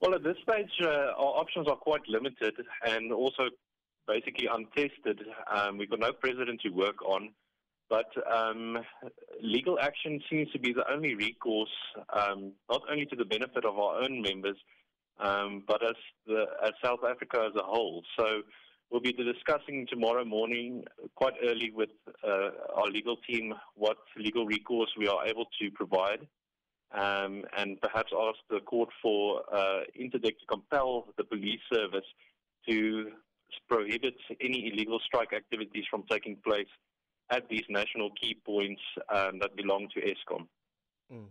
Well, at this stage, uh, our options are quite limited and also basically untested. Um, we've got no precedent to work on, but um, legal action seems to be the only recourse, um, not only to the benefit of our own members, um, but as, the, as South Africa as a whole. So we'll be discussing tomorrow morning, quite early, with uh, our legal team what legal recourse we are able to provide um, and perhaps ask the court for uh, interdict to compel the police service to prohibit any illegal strike activities from taking place at these national key points um, that belong to Eskom. Mm.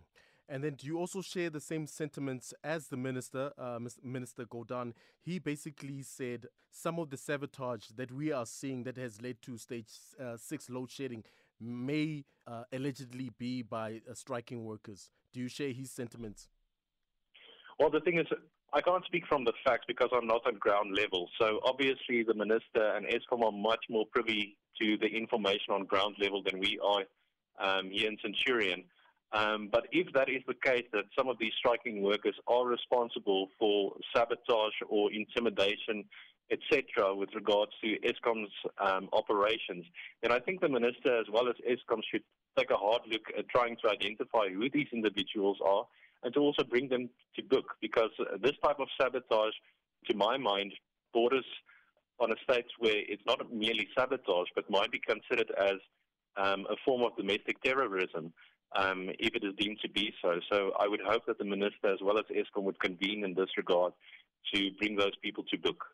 And then, do you also share the same sentiments as the minister, uh, Minister Gordhan? He basically said some of the sabotage that we are seeing that has led to stage uh, six load shedding may uh, allegedly be by uh, striking workers. Do you share his sentiments? Well, the thing is, I can't speak from the facts because I'm not on ground level. So obviously, the minister and Eskom are much more privy to the information on ground level than we are um, here in Centurion. Um, but if that is the case, that some of these striking workers are responsible for sabotage or intimidation etc., with regards to Eskom's um, operations, then I think the minister, as well as Eskom, should take a hard look at trying to identify who these individuals are and to also bring them to book because this type of sabotage, to my mind, borders on a state where it's not merely sabotage but might be considered as um, a form of domestic terrorism. Um, if it is deemed to be so. So I would hope that the minister, as well as Eskom, would convene in this regard to bring those people to book.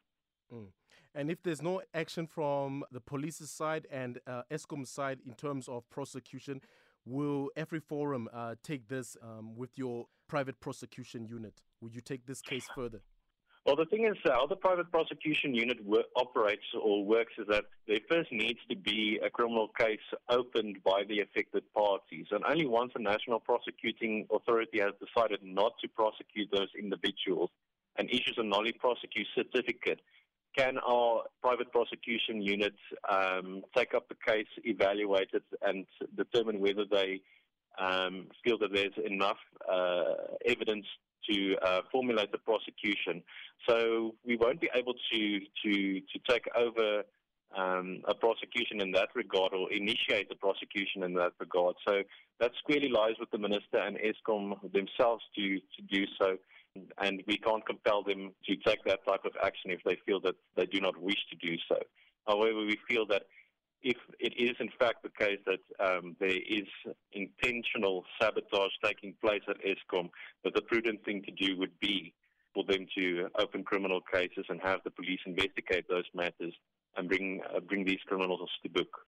Mm. And if there's no action from the police's side and uh, Eskom's side in terms of prosecution, will AfriForum uh, take this um, with your private prosecution unit? Will you take this case further? Well, the thing is, uh, how the private prosecution unit operates or works is that there first needs to be a criminal case opened by the affected parties. And only once a national prosecuting authority has decided not to prosecute those individuals and issues a nolle prosequi certificate, can our private prosecution unit um, take up the case, evaluate it, and determine whether they um, feel that there's enough uh, evidence to uh, formulate the prosecution. So we won't be able to to to take over um, a prosecution in that regard or initiate the prosecution in that regard. So that squarely lies with the minister and Eskom themselves to to do so and we can't compel them to take that type of action if they feel that they do not wish to do so. However, we feel that if it is in fact the case that um, there is intentional sabotage taking place at Eskom, that the prudent thing to do would be for them to open criminal cases and have the police investigate those matters and bring uh, bring these criminals to book.